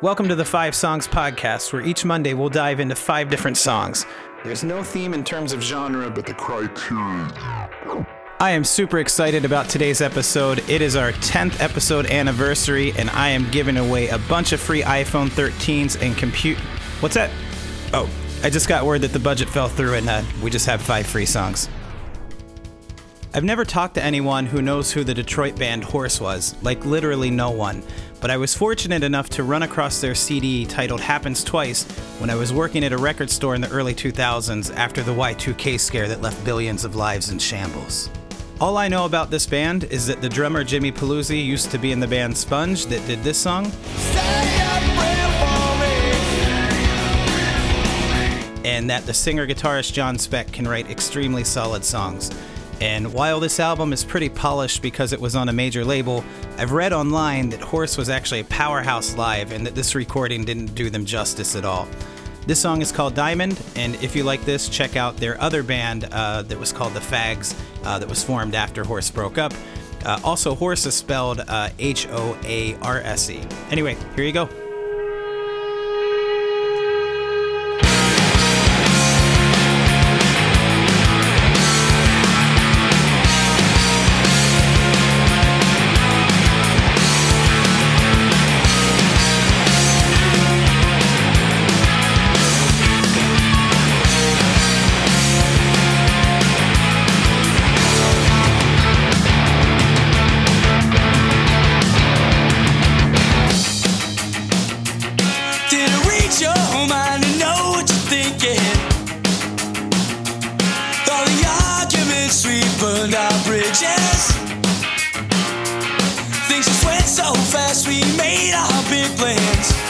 Welcome to the Five Songs Podcast, where each Monday we'll dive into five different songs. There's no theme in terms of genre, but the criteria. I am super excited about today's episode. It is our 10th episode anniversary, and I am giving away a bunch of free iPhone 13s and compute. What's that? Oh, I just got word that the budget fell through and uh, we just have five free songs. I've never talked to anyone who knows who the Detroit band Hoarse was, like literally no one but I was fortunate enough to run across their CD titled Happens Twice when I was working at a record store in the early 2000s after the Y2K scare that left billions of lives in shambles. All I know about this band is that the drummer Jimmy Paluzzi used to be in the band Sponge that did this song. And that the singer guitarist Jon Speck can write extremely solid songs. And while this album is pretty polished because it was on a major label, I've read online that Hoarse was actually a powerhouse live and that this recording didn't do them justice at all. This song is called Diamond, and if you like this, check out their other band uh, that was called The Fags uh, that was formed after Hoarse broke up. Uh, also, Hoarse is spelled uh, H O A R S E. Anyway, here you go. Strange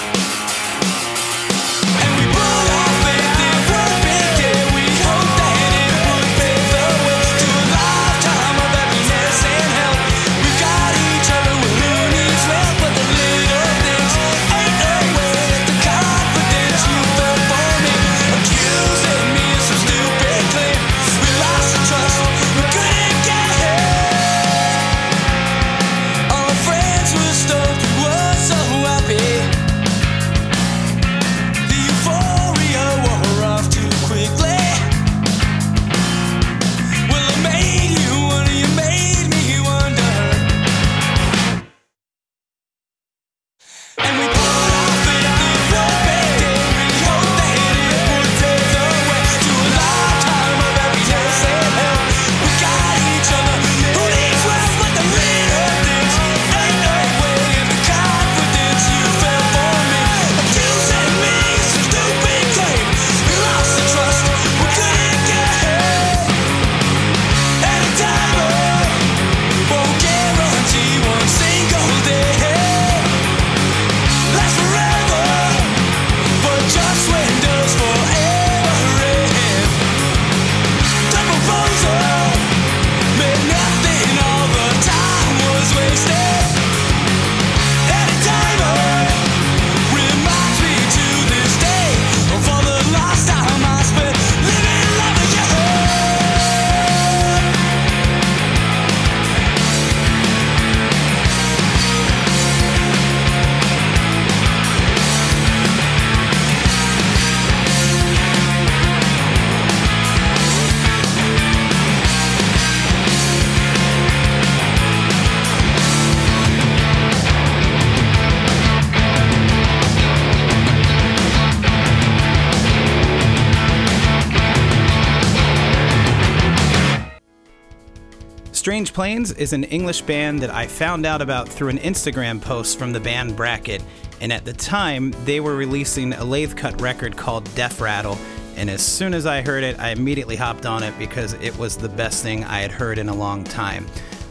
Planes is an English band that I found out about through an Instagram post from the band Bracket, and at the time they were releasing a lathe cut record called Death Rattle. And as soon as I heard it, I immediately hopped on it because it was the best thing I had heard in a long time.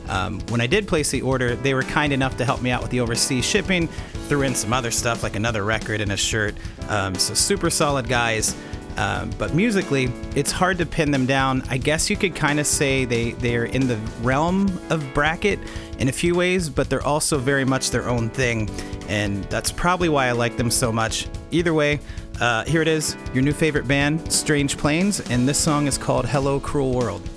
Um, when I did place the order, they were kind enough to help me out with the overseas shipping, threw in some other stuff like another record and a shirt. Um, so, super solid guys. Um, but musically, it's hard to pin them down. I guess you could kind of say they, they're in the realm of bracket in a few ways, but they're also very much their own thing. And that's probably why I like them so much. Either way, uh, here it is your new favorite band, Strange Planes, and this song is called Hello Cruel World.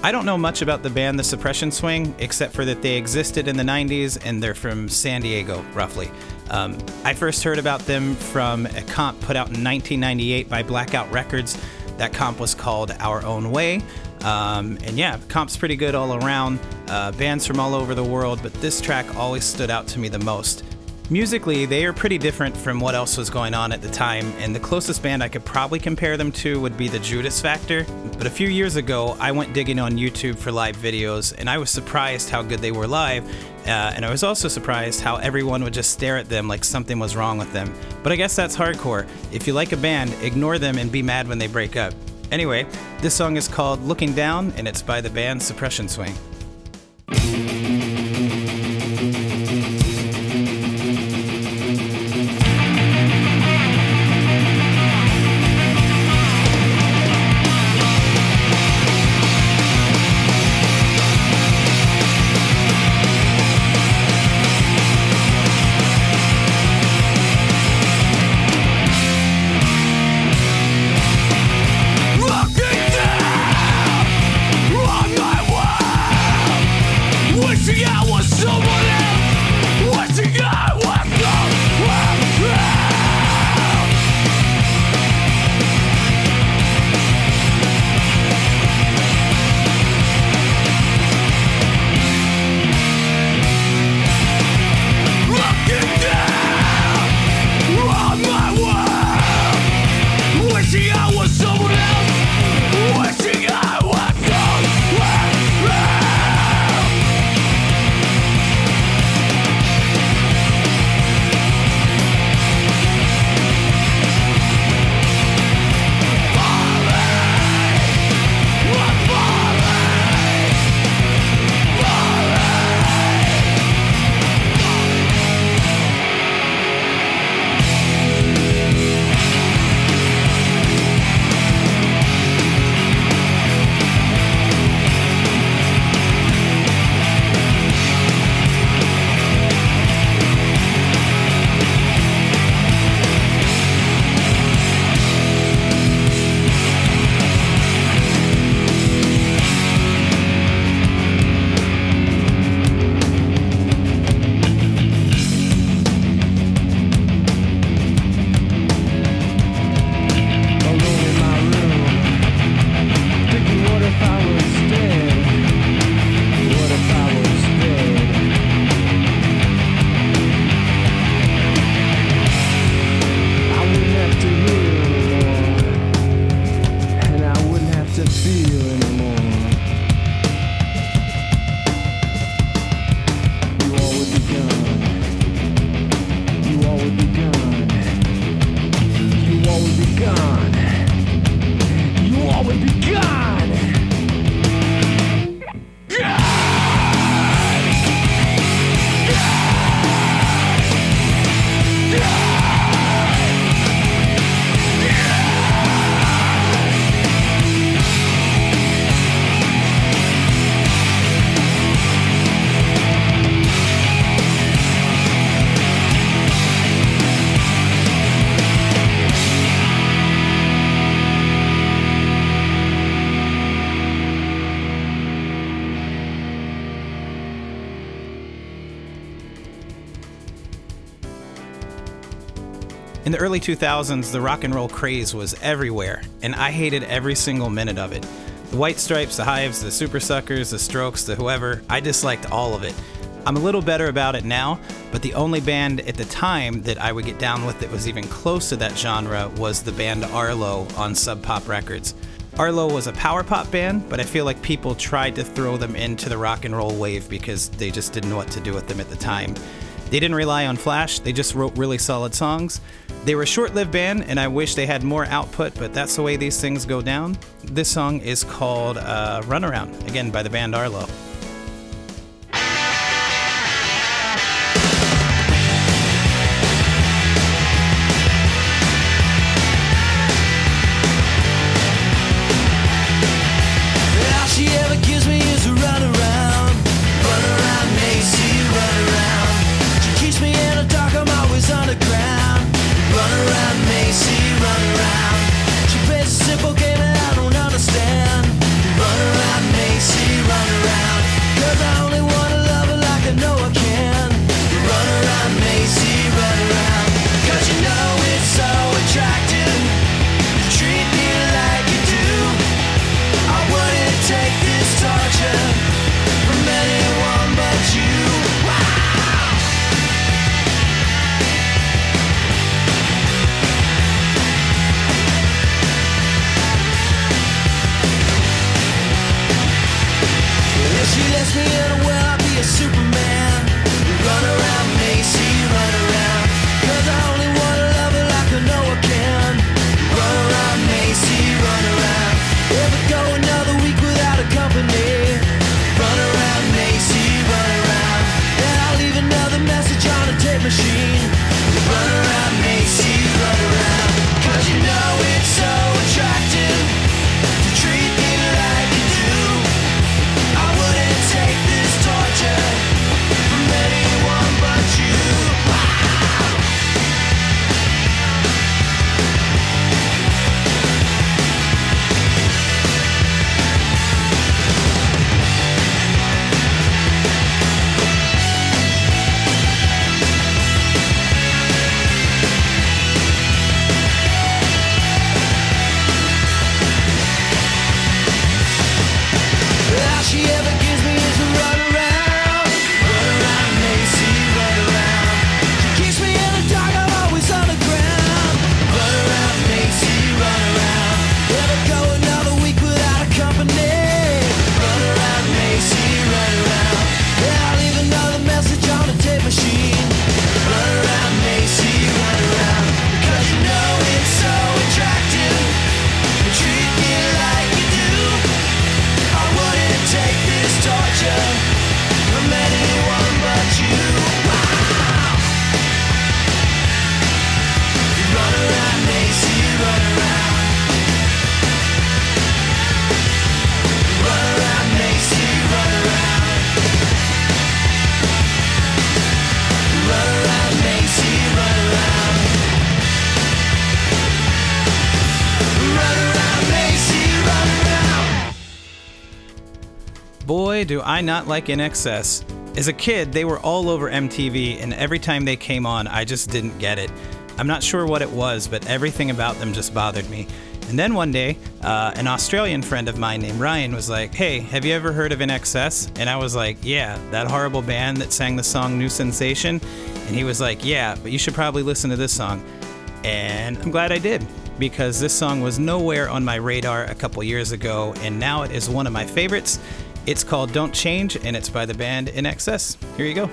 I don't know much about the band The Suppression Swing, except for that they existed in the 90s and they're from San Diego, roughly. Um, I first heard about them from a comp put out in 1998 by Blackout Records. That comp was called Our Own Way. Um, and yeah, comp's pretty good all around. Uh, bands from all over the world, but this track always stood out to me the most. Musically, they are pretty different from what else was going on at the time, and the closest band I could probably compare them to would be the Judas Factor. But a few years ago, I went digging on YouTube for live videos, and I was surprised how good they were live, uh, and I was also surprised how everyone would just stare at them like something was wrong with them. But I guess that's hardcore. If you like a band, ignore them and be mad when they break up. Anyway, this song is called Looking Down, and it's by the band Suppression Swing. In the early 2000s, the rock and roll craze was everywhere, and I hated every single minute of it. The White Stripes, the Hives, the Super Suckers, the Strokes, the whoever, I disliked all of it. I'm a little better about it now, but the only band at the time that I would get down with that was even close to that genre was the band Arlo on Sub Pop Records. Arlo was a power pop band, but I feel like people tried to throw them into the rock and roll wave because they just didn't know what to do with them at the time. They didn't rely on flash, they just wrote really solid songs. They were a short lived band, and I wish they had more output, but that's the way these things go down. This song is called uh, Runaround, again by the band Arlo. Boy, do I not like INXS. As a kid, they were all over MTV, and every time they came on, I just didn't get it. I'm not sure what it was, but everything about them just bothered me. And then one day, uh, an Australian friend of mine named Ryan was like, Hey, have you ever heard of INXS? And I was like, Yeah, that horrible band that sang the song New Sensation. And he was like, Yeah, but you should probably listen to this song. And I'm glad I did because this song was nowhere on my radar a couple years ago, and now it is one of my favorites. It's called Don't Change, and it's by the band INXS. Here you go.